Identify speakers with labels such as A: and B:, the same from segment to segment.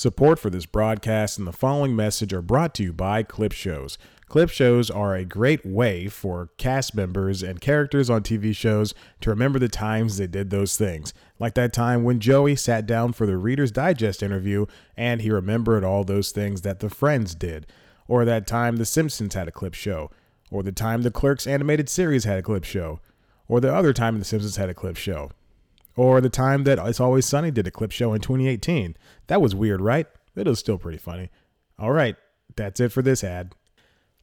A: Support for this broadcast and the following message are brought to you by Clip Shows. Clip shows are a great way for cast members and characters on TV shows to remember the times they did those things. Like that time when Joey sat down for the Reader's Digest interview and he remembered all those things that the Friends did. Or that time The Simpsons had a clip show. Or the time the Clerks animated series had a clip show. Or the other time The Simpsons had a clip show. Or the time that It's Always Sunny did a clip show in 2018. That was weird, right? It was still pretty funny. All right, that's it for this ad.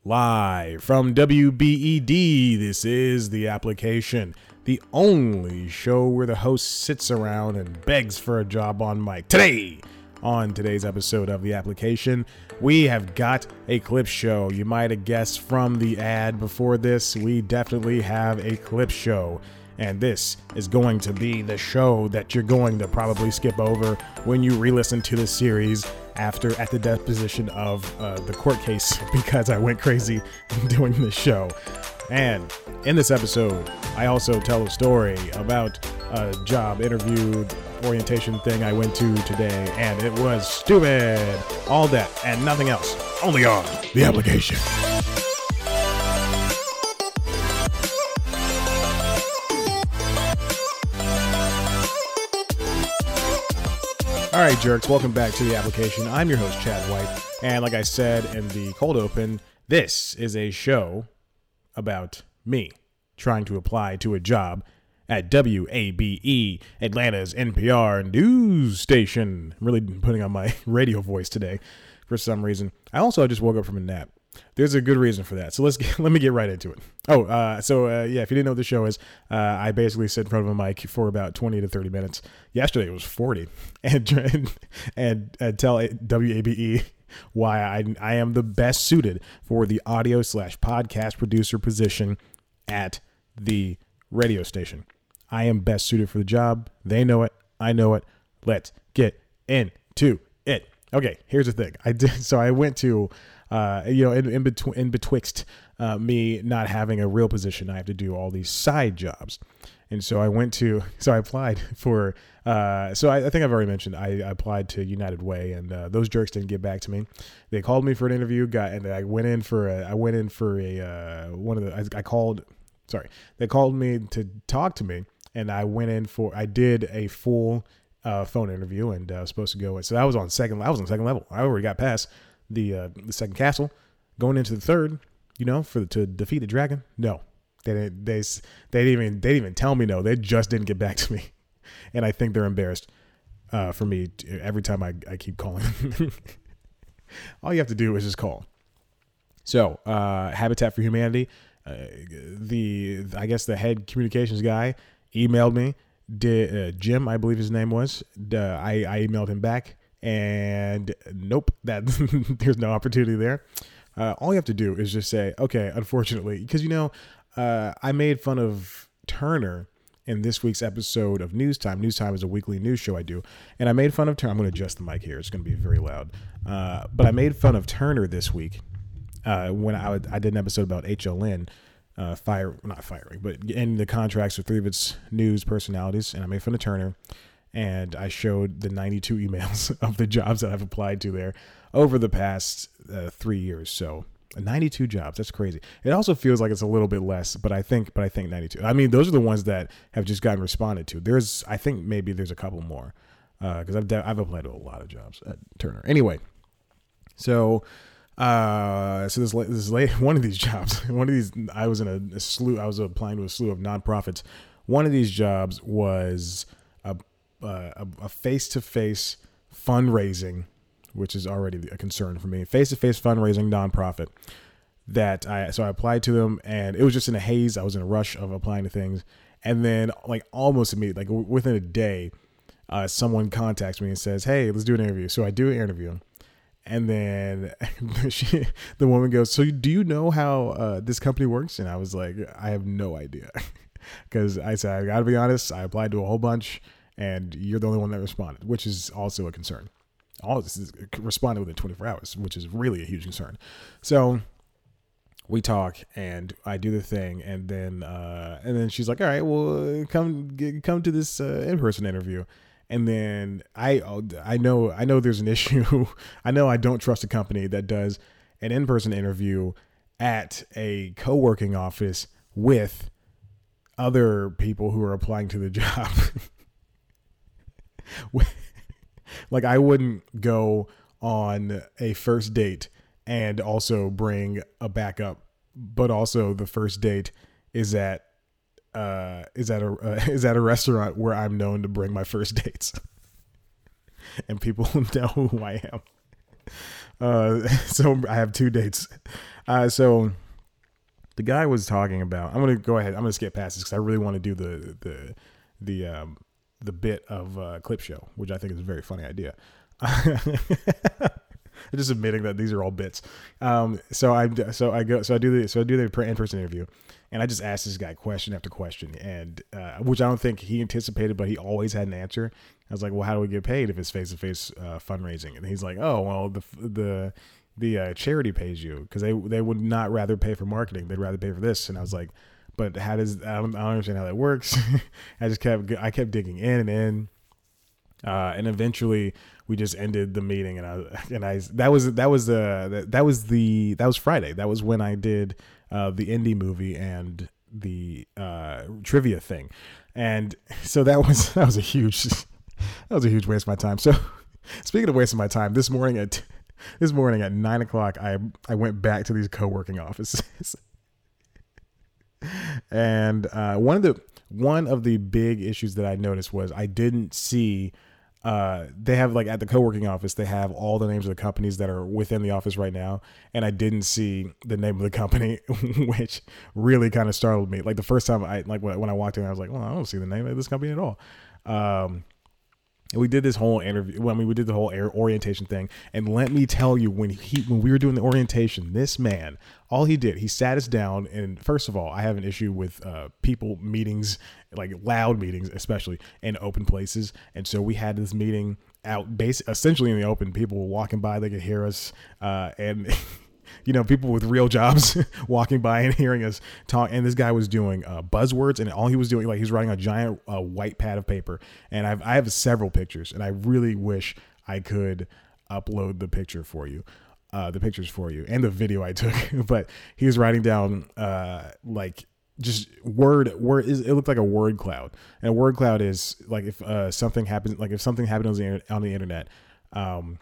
A: Live from WBED, this is The Application, the only show where the host sits around and begs for a job on mic. Today, on today's episode of The Application, we have got a clip show. You might have guessed from the ad before this, we definitely have a clip show. And this is going to be the show that you're going to probably skip over when you re listen to the series after at the deposition of uh, the court case because I went crazy doing this show. And in this episode, I also tell a story about a job interview orientation thing I went to today, and it was stupid. All that and nothing else. Only on the application. All right, jerks, welcome back to the application. I'm your host, Chad White. And like I said in the cold open, this is a show about me trying to apply to a job at WABE, Atlanta's NPR news station. I'm really putting on my radio voice today for some reason. I also just woke up from a nap. There's a good reason for that. So let's get, let me get right into it. Oh, uh, so uh, yeah, if you didn't know what the show is, uh, I basically sit in front of a mic for about 20 to 30 minutes. Yesterday it was 40, and and, and, tell WABE why I I am the best suited for the audio slash podcast producer position at the radio station. I am best suited for the job. They know it. I know it. Let's get into it. Okay, here's the thing. I did so I went to uh, you know, in, in between, in betwixt uh, me not having a real position, I have to do all these side jobs. And so I went to, so I applied for, uh, so I, I, think I've already mentioned, I, I applied to United Way and uh, those jerks didn't get back to me. They called me for an interview, got, and I went in for a, I went in for a, uh, one of the, I, I called, sorry, they called me to talk to me and I went in for, I did a full uh, phone interview and I was supposed to go. So that was on second, I was on second level. I already got past the uh, the second castle, going into the third, you know, for to defeat the dragon. No, they didn't. They they didn't even they didn't even tell me no. They just didn't get back to me, and I think they're embarrassed uh, for me every time I I keep calling. All you have to do is just call. So, uh, Habitat for Humanity, uh, the I guess the head communications guy emailed me. Did uh, Jim, I believe his name was. I I emailed him back and nope, that there's no opportunity there. Uh, all you have to do is just say, okay, unfortunately, because you know, uh, I made fun of Turner in this week's episode of News Time. News Time is a weekly news show I do, and I made fun of Turner. I'm going to adjust the mic here; it's going to be very loud. Uh, but I made fun of Turner this week uh, when I, I did an episode about HLN. Uh, fire, not firing, but ending the contracts with three of its news personalities, and I made fun of Turner and I showed the 92 emails of the jobs that I've applied to there over the past uh, three years. So 92 jobs. That's crazy. It also feels like it's a little bit less, but I think, but I think 92. I mean, those are the ones that have just gotten responded to. There's, I think maybe there's a couple more because uh, I've I've applied to a lot of jobs at Turner. Anyway, so uh, so this this late one of these jobs, one of these, I was in a, a slew. I was applying to a slew of nonprofits. One of these jobs was a face to face fundraising, which is already a concern for me. Face to face fundraising nonprofit that I so I applied to them and it was just in a haze. I was in a rush of applying to things, and then like almost immediately, like within a day, uh, someone contacts me and says, "Hey, let's do an interview." So I do an interview. And then she, the woman goes, "So do you know how uh, this company works?" And I was like, "I have no idea," because I said, "I got to be honest. I applied to a whole bunch and you're the only one that responded, which is also a concern. All this is responded within 24 hours, which is really a huge concern. So we talk and I do the thing and then uh, and then she's like, "All right, well, come come to this uh, in-person interview." and then I I know I know there's an issue. I know I don't trust a company that does an in-person interview at a co-working office with other people who are applying to the job. like I wouldn't go on a first date and also bring a backup, but also the first date is at uh, is at a uh, is at a restaurant where I'm known to bring my first dates, and people know who I am. Uh, so I have two dates. Uh, so the guy was talking about. I'm gonna go ahead. I'm gonna skip past this because I really want to do the the the um, the bit of uh, clip show, which I think is a very funny idea. just admitting that these are all bits. Um, so I so I go so I do the so I do the in person interview, and I just asked this guy question after question, and uh, which I don't think he anticipated, but he always had an answer. I was like, "Well, how do we get paid if it's face to face fundraising?" And he's like, "Oh, well, the the the uh, charity pays you because they they would not rather pay for marketing; they'd rather pay for this." And I was like, "But how does I don't, I don't understand how that works?" I just kept I kept digging in and in, uh, and eventually we just ended the meeting, and I and I that was that was the that, that was the that was Friday. That was when I did uh, the indie movie and the uh, trivia thing, and so that was that was a huge that was a huge waste of my time. So speaking of wasting my time, this morning at this morning at nine o'clock, I I went back to these co-working offices, and uh, one of the one of the big issues that I noticed was I didn't see uh, they have like at the co-working office they have all the names of the companies that are within the office right now and i didn't see the name of the company which really kind of startled me. Like the first time i like when i walked in i was like well i don't see the name of this company at all. Um, we did this whole interview. Well, I mean, we did the whole orientation thing. And let me tell you, when he when we were doing the orientation, this man, all he did, he sat us down. And first of all, I have an issue with uh, people meetings, like loud meetings, especially in open places. And so we had this meeting out, base essentially in the open. People were walking by, they could hear us, uh, and. you know, people with real jobs walking by and hearing us talk. And this guy was doing uh, buzzwords, and all he was doing, like, he's writing a giant uh, white pad of paper. And I've, I have several pictures, and I really wish I could upload the picture for you. Uh, the pictures for you and the video I took, but he was writing down uh, like just word word it looked like a word cloud and a word cloud is like if uh, something happens like if something happens on the, on the internet um,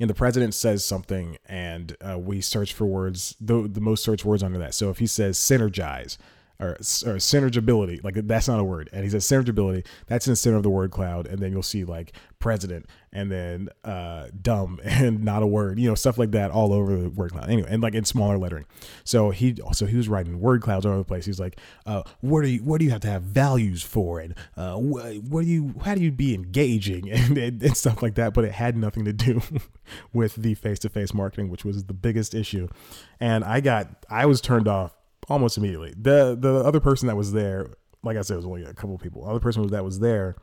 A: and the president says something and uh, we search for words the, the most search words under that. So if he says synergize or, or synergability like that's not a word. And he says synergability that's in the center of the word cloud and then you'll see like president and then uh dumb and not a word you know stuff like that all over the word cloud. Anyway and like in smaller lettering. So he so he was writing word clouds all over the place. He's like uh what do you what do you have to have values for? And uh what, what do you how do you be engaging? And, and, and stuff like that but it had nothing to do with the face-to-face marketing which was the biggest issue. And i got i was turned off almost immediately. The the other person that was there, like I said, it was only a couple people. The other person that was there,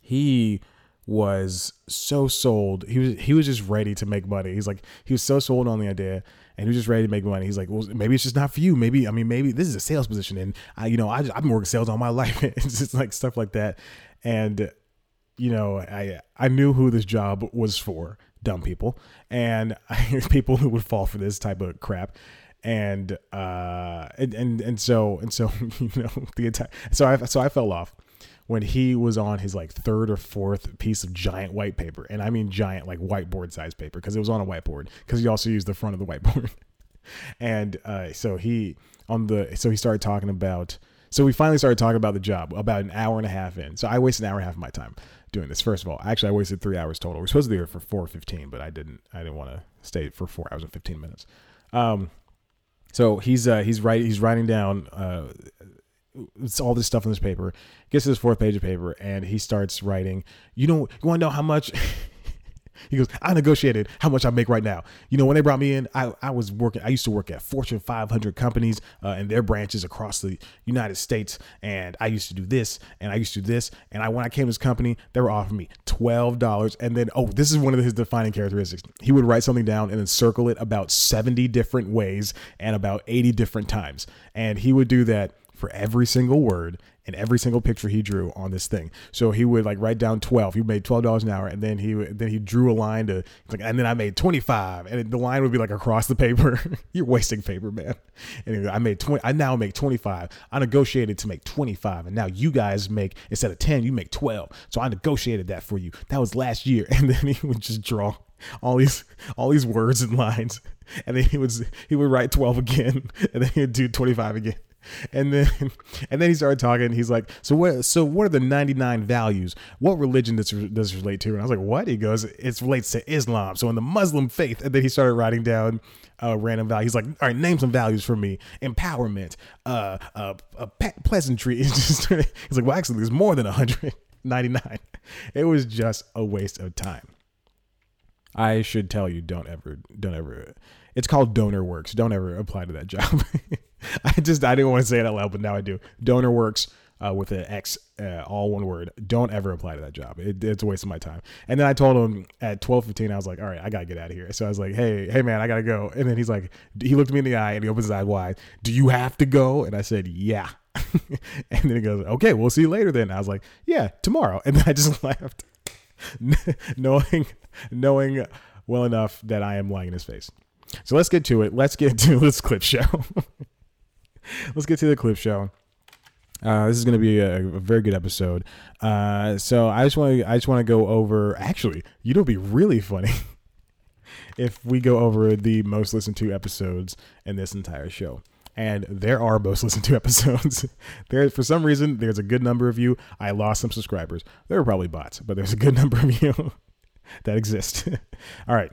A: he was so sold. He was he was just ready to make money. He's like he was so sold on the idea, and he was just ready to make money. He's like, well, maybe it's just not for you. Maybe I mean, maybe this is a sales position, and I, you know, I just, I've been working sales all my life. it's just like stuff like that, and you know, I I knew who this job was for, dumb people, and people who would fall for this type of crap and uh and and, and so and so you know the entire so I so I fell off when he was on his like third or fourth piece of giant white paper. And I mean giant like whiteboard size paper because it was on a whiteboard because he also used the front of the whiteboard. And uh so he on the so he started talking about so we finally started talking about the job about an hour and a half in. So I wasted an hour and a half of my time doing this first of all. Actually I wasted three hours total. We're supposed to be here for 415 but I didn't I didn't want to stay for four hours and 15 minutes. Um so he's uh, he's writing he's writing down uh, it's all this stuff on this paper. Gets to this fourth page of paper and he starts writing. You know, you want to know how much? He goes, I negotiated how much I make right now. You know, when they brought me in, I, I was working, I used to work at Fortune 500 companies uh, and their branches across the United States. And I used to do this and I used to do this. And I, when I came to this company, they were offering me $12. And then, oh, this is one of his defining characteristics. He would write something down and then circle it about 70 different ways and about 80 different times. And he would do that for every single word and every single picture he drew on this thing. So he would like write down 12. He made $12 an hour and then he then he drew a line to like and then I made 25 and the line would be like across the paper. You're wasting paper, man. And I made 20 I now make 25. I negotiated to make 25 and now you guys make instead of 10, you make 12. So I negotiated that for you. That was last year and then he would just draw all these all these words and lines and then he would he would write 12 again and then he'd do 25 again and then and then he started talking he's like so what so what are the 99 values? What religion does does relate to? And i was like what? He goes it relates to islam. So in the muslim faith and then he started writing down uh, random values. He's like all right name some values for me. Empowerment uh, uh, uh pleasantry. He's like well actually there's more than 199 it was just a waste of time. I should tell you, don't ever, don't ever. It's called DonorWorx. Don't ever apply to that job. I just, I didn't want to say it out loud, but now I do. DonorWorx uh, with an X, uh, all one word. Don't ever apply to that job. It, it's a waste of my time. And then I told him at twelve fifteen, I was like, all right, I gotta get out of here. So I was like, hey, hey man, I gotta go. And then he's like, he looked me in the eye and he opens his eyes wide. Do you have to go? And I said, yeah. and then he goes, okay, we'll see you later. Then I was like, yeah, tomorrow. And I just left. knowing knowing well enough that I am lying in his face. So let's get to it. Let's get to this clip show. let's get to the clip show. Uh, this is going to be a, a, very good episode. Uh, so I just want to I just want to go over. Actually, you know, be really funny if we go over the most listened to episodes in this entire show and there are most listened to episodes. there, for some reason, there's a good number of you. I lost some subscribers. There are probably bots, but there's a good number of you that exist. All right,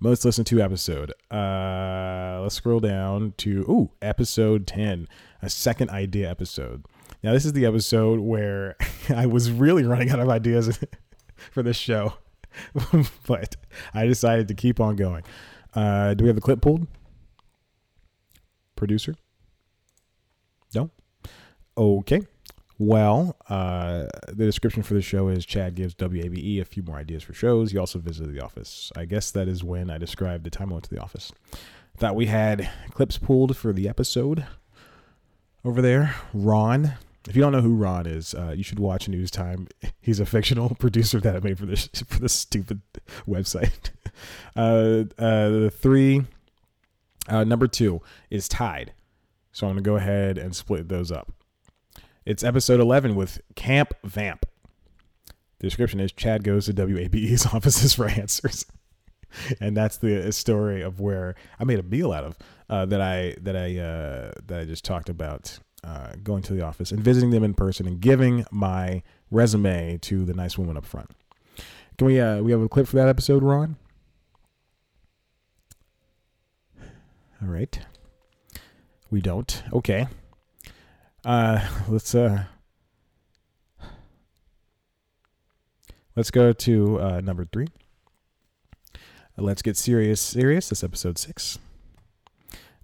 A: most listened to episode. Uh, let's scroll down to ooh, episode ten, a second idea episode. Now, this is the episode where I was really running out of ideas for this show, but I decided to keep on going. Uh, do we have the clip pulled? producer? No? Okay. Well, uh, the description for the show is Chad gives WABE a few more ideas for shows. He also visited the office. I guess that is when I described the time I went to the office. Thought we had clips pulled for the episode over there. Ron. If you don't know who Ron is, uh, you should watch News Time. He's a fictional producer that I made for this for this stupid website. Uh, uh, the three uh, number two is tied. So I'm to go ahead and split those up. It's episode 11 with Camp Vamp. The description is Chad goes to WABE's offices for answers. and that's the story of where I made a meal out of uh, that I that I uh, that I just talked about uh, going to the office and visiting them in person and giving my resume to the nice woman up front. Can we uh, we have a clip for that episode, Ron? All right. We don't. Okay. Uh, let's uh, let's go to uh, number three. Let's get serious. Serious. This episode six.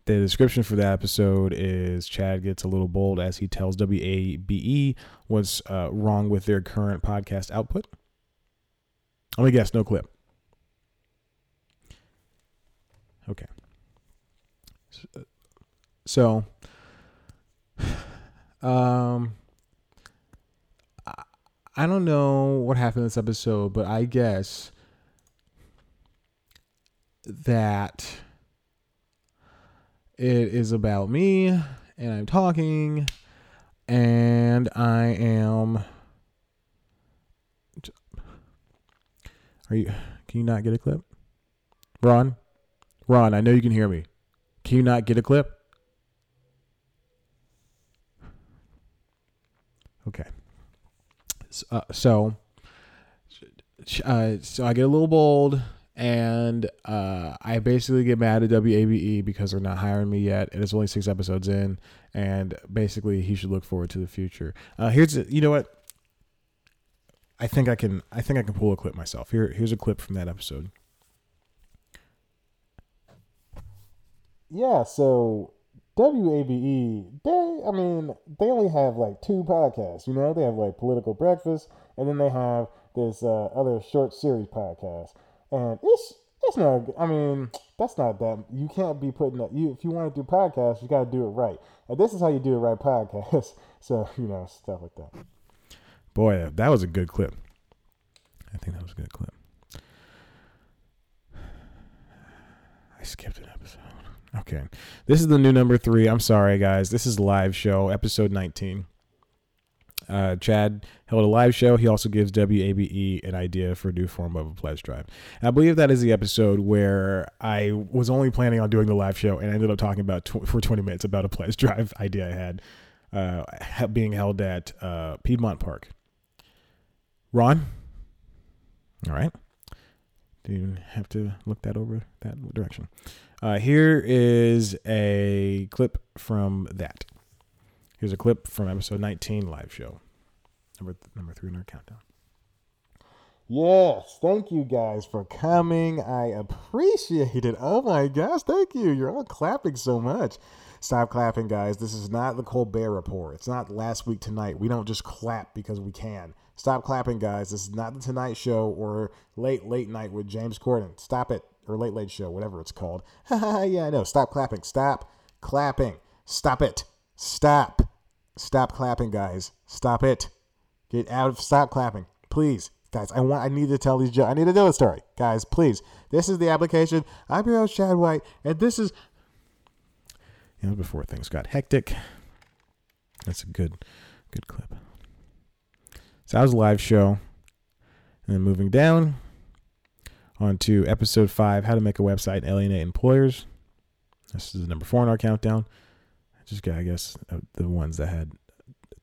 A: The description for that episode is Chad gets a little bold as he tells WABE what's uh, wrong with their current podcast output. Let me guess, no clip. Okay. So, um, I don't know what happened in this episode, but I guess that it is about me and I'm talking and I am Are you can you not get a clip? Ron? Ron, I know you can hear me. Can you not get a clip? Okay. Uh, so, uh, so I get a little bold, and uh, I basically get mad at WABE because they're not hiring me yet, and it's only six episodes in, and basically he should look forward to the future. Uh, here's a, you know what? I think I can I think I can pull a clip myself. Here here's a clip from that episode.
B: yeah, so WABE, they, I mean, they only have like two podcasts, you know? They have like Political Breakfast, and then they have this uh, other short series podcast. And it's That's not. I mean, that's not that. You can't be putting that. You if you want to do podcasts, you got to do it right. And this is how you do it right. Podcast. So you know stuff like that.
A: Boy, that was a good clip. I think that was a good clip. I skipped an episode. Okay. This is the new number three. I'm sorry, guys. This is live show, episode 19. Uh, Chad held a live show. He also gives WABE an idea for a new form of a pledge drive. And I believe that is the episode where I was only planning on doing the live show and ended up talking about tw- for 20 minutes about a pledge drive idea I had uh, being held at uh, Piedmont Park. Ron? All right. Do you have to look that over that direction. Uh, here is a clip from that. Here's a clip from episode 19 live show, number number three in our countdown.
B: Yes, thank you guys for coming. I appreciate it. Oh my gosh, thank you. You're all clapping so much. Stop clapping, guys. This is not the Colbert Report. It's not last week tonight. We don't just clap because we can. Stop clapping, guys. This is not the Tonight Show or Late Late Night with James Corden. Stop it. Or Late Late Show, whatever it's called. yeah, I know. Stop clapping. Stop clapping. Stop it. Stop. Stop clapping, guys. Stop it. Get out of stop clapping. Please. Guys, I want I need to tell these jokes. I need to tell a story. Guys, please. This is the application. I'm your host, Chad White, and this is
A: you know, before things got hectic. That's a good good clip. So that was a live show. And then moving down on to episode five, how to make a website and alienate employers. This is number four in our countdown. Just got, I guess, uh, the ones that had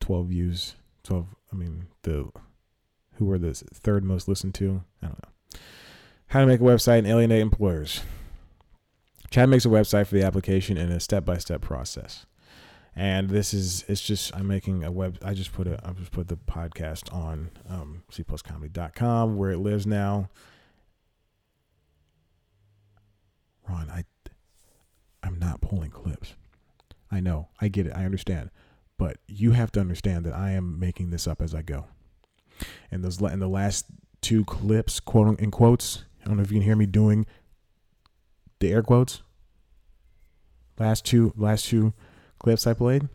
A: 12 views. 12, I mean, the who were the third most listened to. I don't know. How to make a website and alienate employers. Chad makes a website for the application in a step by step process and this is it's just i'm making a web i just put a i just put the podcast on um cpluscomedy.com where it lives now ron i i'm not pulling clips i know i get it i understand but you have to understand that i am making this up as i go and those in the last two clips quote in quotes i don't know if you can hear me doing the air quotes last two last two clips I played,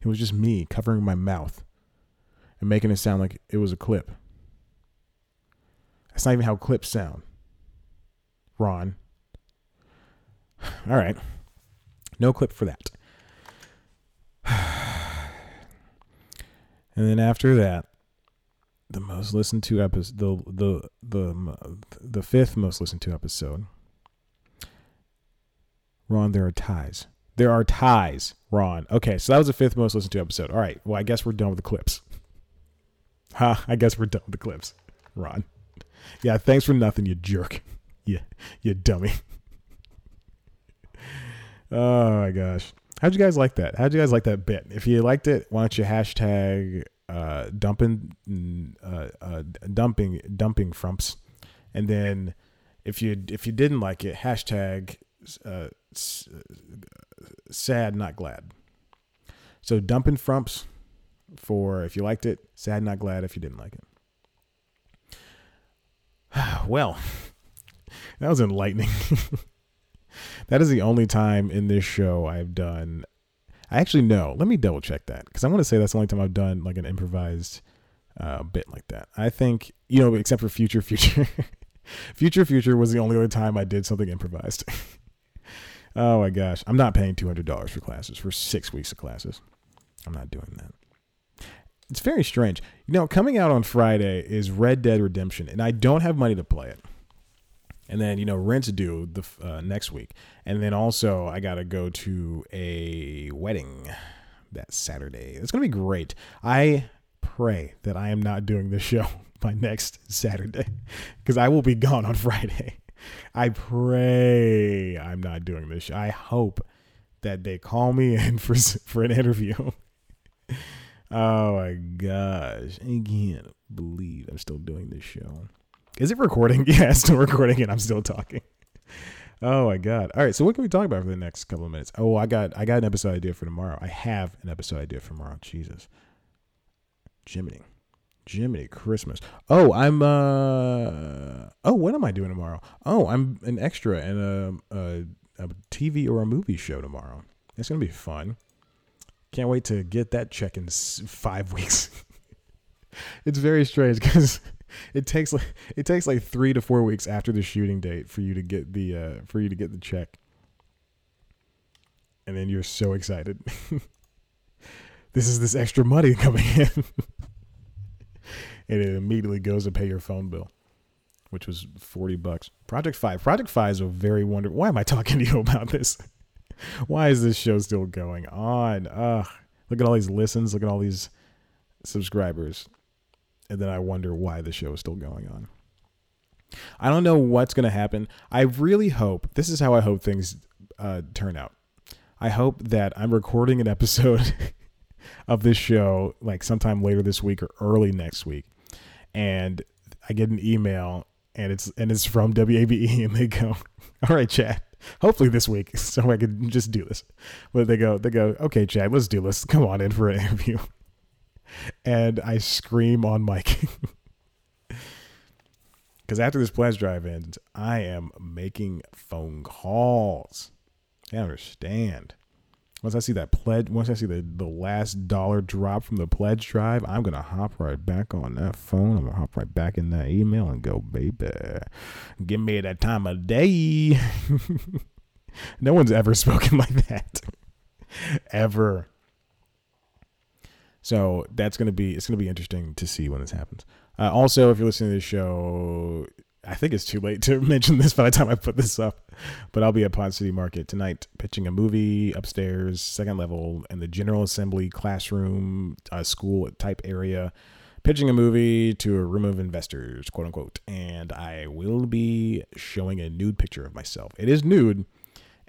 A: it was just me covering my mouth and making it sound like it was a clip. That's not even how clips sound. Ron. All right. No clip for that. and then after that, the most listened to episode, the the the the fifth most listened to episode. Ron, there are ties. There are ties, Ron. Okay, so that was the fifth most listened to episode. All right, well, I guess we're done with the clips. Ha, huh, I guess we're done with the clips, Ron. Yeah, thanks for nothing, you jerk. You, you dummy. Oh my gosh. How'd you guys like that? How'd you guys like that bit? If you liked it, why don't you hashtag uh, dumping uh, uh, dumping dumping frumps, and then if you if you didn't like it, hashtag uh, sad, not glad. So dumping frumps for if you liked it, sad, not glad if you didn't like it. well, that was enlightening. that is the only time in this show I've done. I actually know. Let me double check that because I want to say that's the only time I've done like an improvised uh, bit like that. I think you know, except for Future Future. Future Future was the only other time I did something improvised. Oh my gosh. I'm not paying $200 for classes for six weeks of classes. I'm not doing that. It's very strange. You know, coming out on Friday is Red Dead Redemption, and I don't have money to play it. And then, you know, rent's due the uh, next week. And then also, I got to go to a wedding that Saturday. It's to be great. I pray that I am not doing this show by next Saturday because I will be gone on Friday. I pray I'm not doing this. I hope that they call me in for for an interview. oh my gosh. I can't believe I'm still doing this show. Is it recording? Yeah, it's still recording and I'm still talking. Oh my god. All right, so what can we talk about for the next couple of minutes? Oh, I got I got an episode idea for tomorrow. I have an episode idea for tomorrow. Jesus. Jiminy. Jiminy Christmas. Oh, I'm uh oh, what am I doing tomorrow? Oh, I'm an extra in a, a, a TV or a movie show tomorrow. It's gonna be fun. Can't wait to get that check in five weeks. it's very strange because it takes like it takes like three to four weeks after the shooting date for you to get the uh, for you to get the check, and then you're so excited. this is this extra money coming in, and it immediately goes to pay your phone bill, which was forty bucks. Project Five. Project Five is a very wonderful. Why am I talking to you about this? Why is this show still going on? Ugh. Look at all these listens. Look at all these subscribers and then I wonder why the show is still going on. I don't know what's going to happen. I really hope this is how I hope things uh, turn out. I hope that I'm recording an episode of this show like sometime later this week or early next week, and I get an email and it's and it's from WABE and they go, "All right, Chad, hopefully this week, so I can just do this." But they go, they go, "Okay, Chad, let's do this. Come on in for an interview." And I scream on mic. Because after this pledge drive ends, I am making phone calls. I understand. Once I see that pledge, once I see the, the last dollar drop from the pledge drive, I'm gonna hop right back on that phone. I'm gonna hop right back in that email and go, baby, give me that time of day. no one's ever spoken like that, ever. So that's gonna be it's gonna be interesting to see when this happens. Uh, also, if you're listening to the show, I think it's too late to mention this by the time I put this up, but I'll be at Ponce City Market tonight pitching a movie upstairs, second level, in the General Assembly classroom, uh, school type area, pitching a movie to a room of investors, quote unquote. And I will be showing a nude picture of myself. It is nude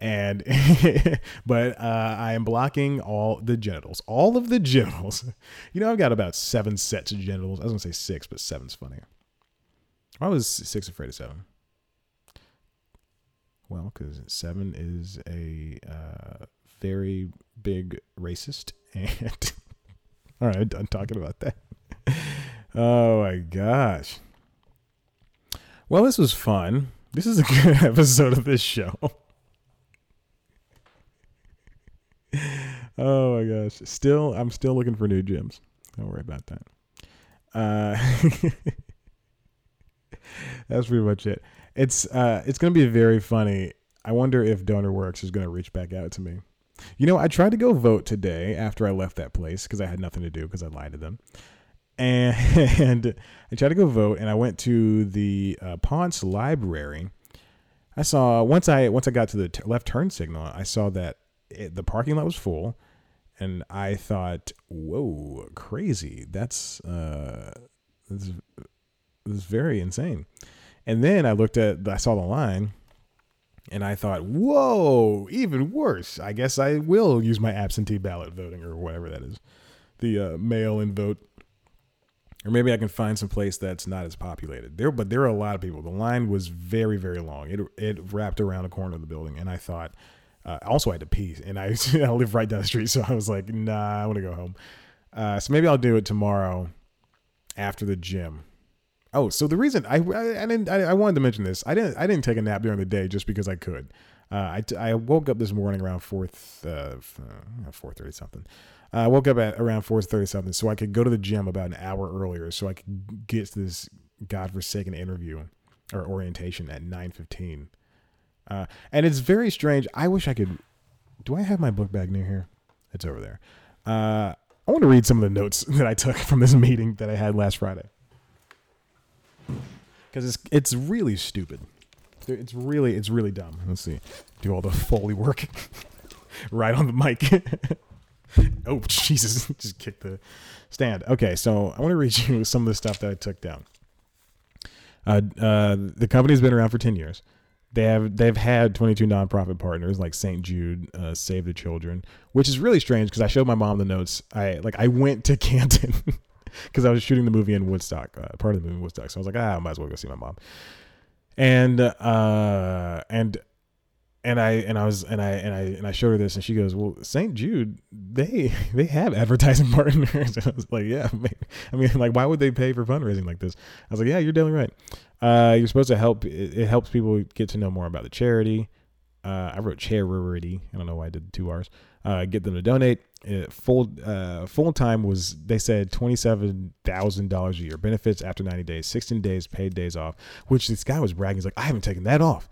A: and but uh, I am blocking all the genitals, all of the genitals. You know, I've got about seven sets of genitals. I was gonna say six, but seven's funnier. I was six afraid of seven. Well, because seven is a uh, very big racist, and all right, I'm done talking about that. oh my gosh. Well, this was fun. This is a good episode of this show. Oh my gosh. Still, I'm still looking for new gyms. Don't worry about that. Uh, that's pretty much it. It's uh, it's gonna be very funny. I wonder if DonorWorx is gonna reach back out to me. You know, I tried to go vote today after I left that place because I had nothing to do because I lied to them. And, and I tried to go vote, and I went to the uh, Ponce Library. I saw once I once I got to the t- left turn signal, I saw that it, the parking lot was full, and I thought, "Whoa, crazy! That's uh, this, this is very insane." And then I looked at, I saw the line, and I thought, "Whoa, even worse! I guess I will use my absentee ballot voting or whatever that is, the uh, mail-in vote." Or maybe I can find some place that's not as populated. There, but there are a lot of people. The line was very, very long. It it wrapped around a corner of the building, and I thought, uh, also, I had to pee, and I, I live right down the street, so I was like, nah, I want to go home. Uh, so maybe I'll do it tomorrow after the gym. Oh, so the reason I, I, I didn't I, I, wanted to mention this I didn't I didn't take a nap during the day just because I could. Uh, I, I woke up this morning around four uh, four thirty something. I woke up at around four thirty something so I could go to the gym about an hour earlier so I could get to this godforsaken interview or orientation at nine fifteen. Uh, and it's very strange. I wish I could. Do I have my book bag near here? It's over there. Uh, I want to read some of the notes that I took from this meeting that I had last Friday because it's it's really stupid. It's really it's really dumb. Let's see. Do all the foley work right on the mic. oh Jesus! Just kick the stand. Okay, so I want to read you some of the stuff that I took down. Uh, uh, the company's been around for ten years they have they've had 22 nonprofit partners like St. Jude, uh, Save the Children, which is really strange because I showed my mom the notes. I like I went to Canton because I was shooting the movie in Woodstock, uh, part of the movie in Woodstock. So I was like, ah, I might as well go see my mom. And uh, and and I and I was and I and I and I showed her this, and she goes, "Well, St. Jude, they they have advertising partners." And I was like, "Yeah, I mean, like, why would they pay for fundraising like this?" I was like, "Yeah, you're definitely right. Uh, you're supposed to help. It, it, helps people get to know more about the charity. Uh, I wrote charity. I don't know why I did two R's. Uh, get them to donate. It, full uh, full time was they said twenty seven thousand dollars a year. Benefits after ninety days, sixteen days paid days off. Which this guy was bragging. He's like, I haven't taken that off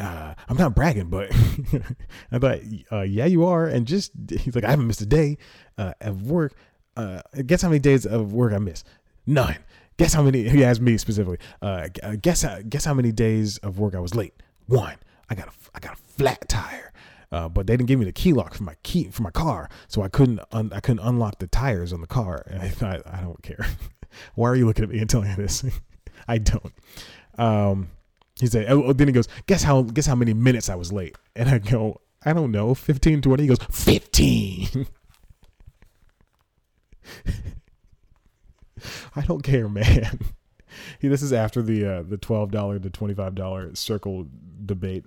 A: uh, I'm not bragging, but I thought, uh, yeah, you are. And just, he's like, I haven't missed a day uh, of work. Uh, guess how many days of work I missed? None. Guess how many, he asked me specifically, uh, uh, guess, how, guess how many days of work I was late? One. I got a, I got a flat tire. Uh, but they didn't give me the key lock for my key for my car, so I couldn't un- I couldn't unlock the tires on the car. And I thought I don't care. Why are you looking at me and telling me this? I don't. Um, he said, oh, then he goes, guess how, guess how many minutes I was late? And I go, I don't know, 15, 20. He goes, 15. I don't care, man. he, this is after the uh, the twelve dollar to twenty five dollar circle debate,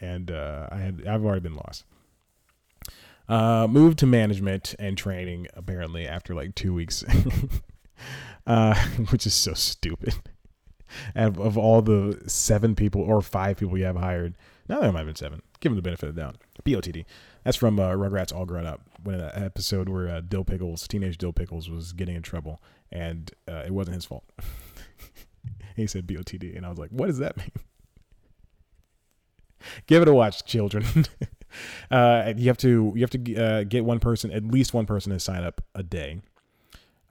A: and uh, I had I've already been lost. Uh, moved to management and training apparently after like two weeks, uh, which is so stupid of, of all the seven people or five people you have hired. Now there might have been seven. Give them the benefit of the doubt. BOTD. That's from uh, Rugrats All Grown Up, when that episode where uh, Dil Pickles, teenage Dil Pickles, was getting in trouble, and uh, it wasn't his fault. he said BOTD, and I was like, what does that mean? Give it a watch, children. uh, you have to you have to uh, get one person, at least one person, to sign up a day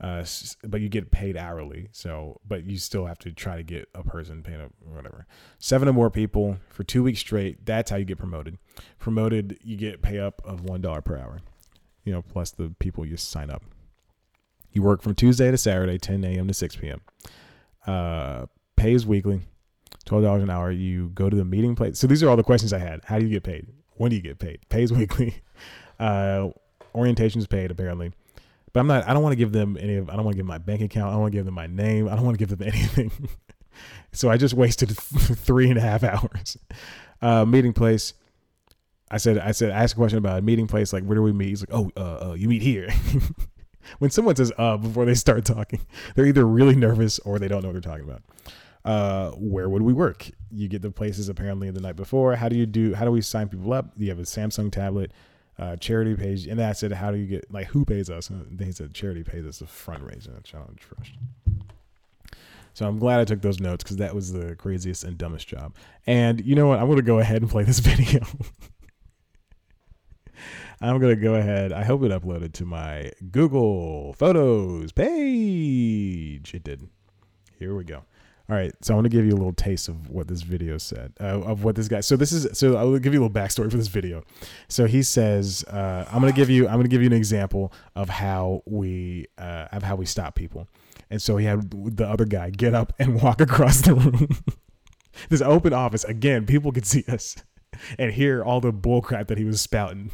A: uh, but you get paid hourly. So, but you still have to try to get a person paid up whatever. Seven or more people for two weeks straight. That's how you get promoted. Promoted, you get pay up of one dollar per hour. You know, plus the people you sign up. You work from Tuesday to Saturday, 10 a.m. to 6 p.m. Uh, pay is weekly, twelve dollars an hour. You go to the meeting place. So these are all the questions I had. How do you get paid? When do you get paid? Pays weekly. Uh, orientation is paid apparently but I'm not. I don't want to give them any. Of, I don't want to give my bank account. I don't want to give them my name. I don't want to give them anything. so I just wasted three and a half hours. Uh, meeting place. I said. I said. I asked a question about a meeting place. Like, where do we meet? He's like, oh, uh, uh you meet here. when someone says "uh" before they start talking, they're either really nervous or they don't know what they're talking about. Uh, where would we work? You get the places apparently the night before. How do you do? How do we sign people up? You have a Samsung tablet uh, charity page, and then I said, "How do you get like who pays us?" And they said, "Charity pays us a fundraising challenge first. So I'm glad I took those notes because that was the craziest and dumbest job. And you know what? I'm to go ahead and play this video. I'm going to go ahead. I hope it uploaded to my Google Photos page. It did. Here we go. All right, so I want to give you a little taste of what this video said, uh, of what this guy. So this is so I'll give you a little backstory for this video. So he says, uh, "I'm going to give you, I'm to give you an example of how we, uh, of how we stop people." And so he had the other guy get up and walk across the room. this open office again, people could see us and hear all the bullcrap that he was spouting.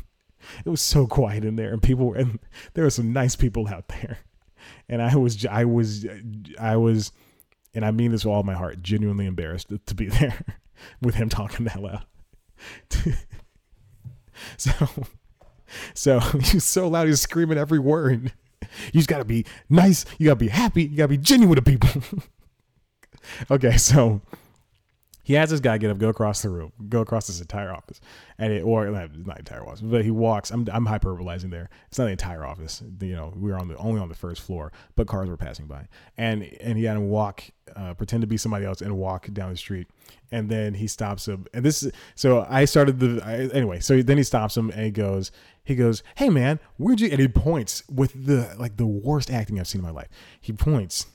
A: It was so quiet in there, and people were, and there were some nice people out there. And I was, I was, I was and I mean this with all my heart, genuinely embarrassed to, be there with him talking that loud. so, so he's so loud, he's screaming every word. You just gotta be nice, you gotta be happy, you gotta be genuine to people. okay, so he has this guy get up, go across the room, go across this entire office, and it or not entire office, but he walks. I'm I'm hyperbolizing there. It's not the entire office. You know, we were on the only on the first floor, but cars were passing by, and and he had to walk, uh, pretend to be somebody else, and walk down the street, and then he stops him. And this is so I started the I, anyway. So then he stops him and he goes, he goes, "Hey man, where'd you?" And he points with the like the worst acting I've seen in my life. He points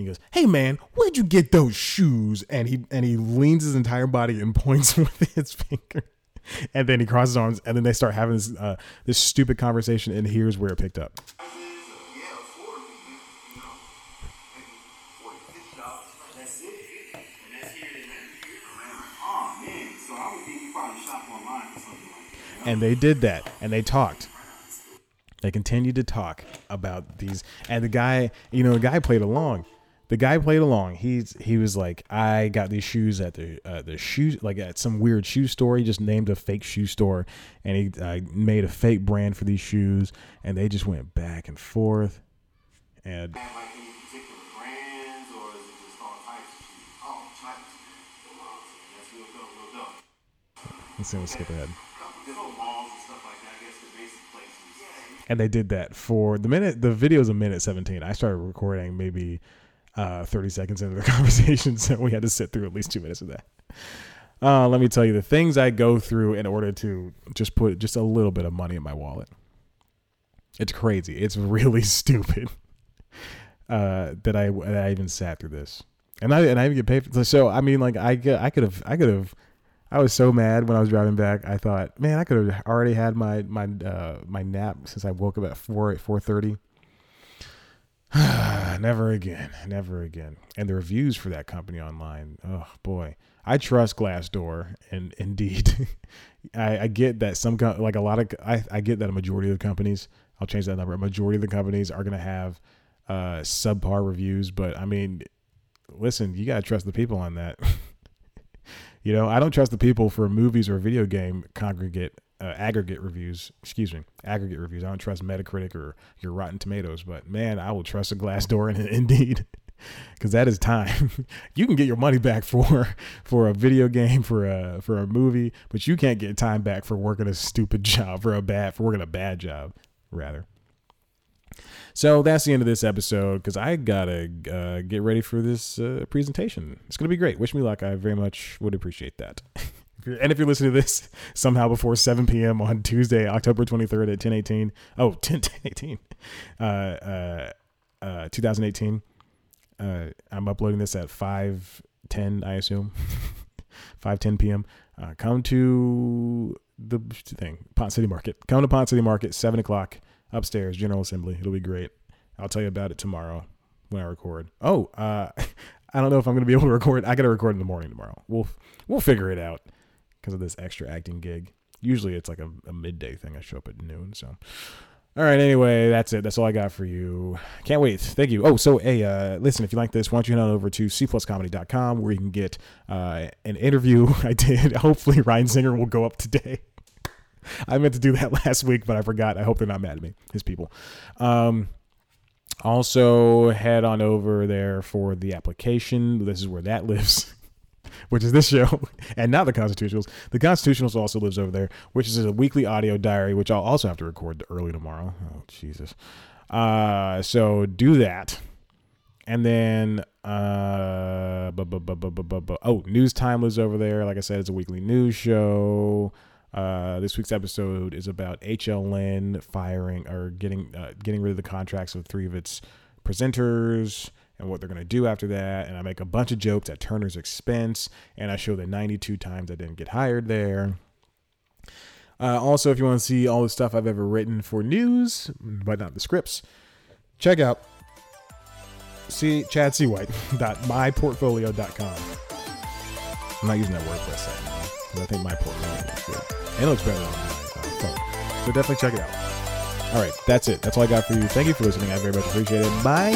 A: he goes, "Hey man, where'd you get those shoes?" And he and he leans his entire body and points with his finger. And then he crosses arms, and then they start having this uh, this stupid conversation. And here's where it picked up. And they did that, and they talked. They continued to talk about these, and the guy, you know, the guy played along the guy played along. He's he was like, I got these shoes at the uh, the shoe like at some weird shoe store. He just named a fake shoe store, and he uh, made a fake brand for these shoes, and they just went back and forth. And
C: Have like any particular brands, or is it just all types of shoes? All types. Well, Yes, we'll go, we'll go.
A: let's see, let's skip ahead.
C: And stuff like that. I guess the basic places. Yeah.
A: And they did that for the minute. The video's a minute seventeen. I started recording maybe uh, thirty seconds into the conversation, so we had to sit through at least two minutes of that. Uh, let me tell you the things I go through in order to just put just a little bit of money in my wallet. It's crazy. It's really stupid uh, that I that I even sat through this, and I and I even get paid. For, so I mean, like I I could have I could have. I was so mad when I was driving back. I thought, man, I could have already had my my uh, my nap since I woke up at four at four thirty. never again, never again. And the reviews for that company online, oh boy, I trust Glassdoor, and indeed, I, I get that some like a lot of I, I get that a majority of the companies, I'll change that number. A majority of the companies are gonna have uh, subpar reviews, but I mean, listen, you gotta trust the people on that. you know, I don't trust the people for movies or video game congregate uh, aggregate reviews. Excuse me, aggregate reviews. I don't trust Metacritic or your Rotten Tomatoes, but man, I will trust a Glassdoor and Indeed because that is time. you can get your money back for for a video game, for a for a movie, but you can't get time back for working a stupid job, for a bad for working a bad job, rather. So that's the end of this episode because I gotta uh, get ready for this uh, presentation. It's gonna be great. Wish me luck. I very much would appreciate that. You're- and if you're listening to this somehow before 7 p.m. on Tuesday, October 23rd at 10:18, oh 10 10:18, uh, uh, uh, 2018, uh, I'm uploading this at 5:10, I assume, 5:10 p.m. Uh, come to the thing, Ponce City Market. Come to Ponce City Market, seven o'clock upstairs, General Assembly. It'll be great. I'll tell you about it tomorrow when I record. Oh, uh, I don't know if I'm going to be able to record. I got to record in the morning tomorrow. We'll we'll figure it out because of this extra acting gig. Usually it's like a, a midday thing. I show up at noon. So, all right. Anyway, that's it. That's all I got for you. Can't wait. Thank you. Oh, so hey, uh, listen. If you like this, why don't you head on over to cpluscomedy.com where you can get uh, an interview I did. Hopefully, Ryan Singer will go up today. I meant to do that last week, but I forgot. I hope they're not mad at me, his people. Um, also, head on over there for the application. This is where that lives, which is this show, and not the Constitutionals. The Constitutionals also lives over there, which is a weekly audio diary, which I'll also have to record early tomorrow. Oh, Jesus. Uh, so do that. And then, uh, bu- bu- bu- bu- bu- bu- bu- oh, News Time lives over there. Like I said, it's a weekly news show. Uh, this week's episode is about HLN firing or getting uh, getting rid of the contracts of three of its presenters and what they're going to do after that. And I make a bunch of jokes at Turner's expense, and I show the 92 times I didn't get hired there. Uh, also, if you want to see all the stuff I've ever written for news, but not the scripts, check out see chadcwhite.myportfolio.com. I'm not using that WordPress site anymore because I think my portfolio looks good. It looks better on my uh, phone. So definitely check it out. All right, that's it. That's all I got for you. Thank you for listening. I very much appreciate it. Bye.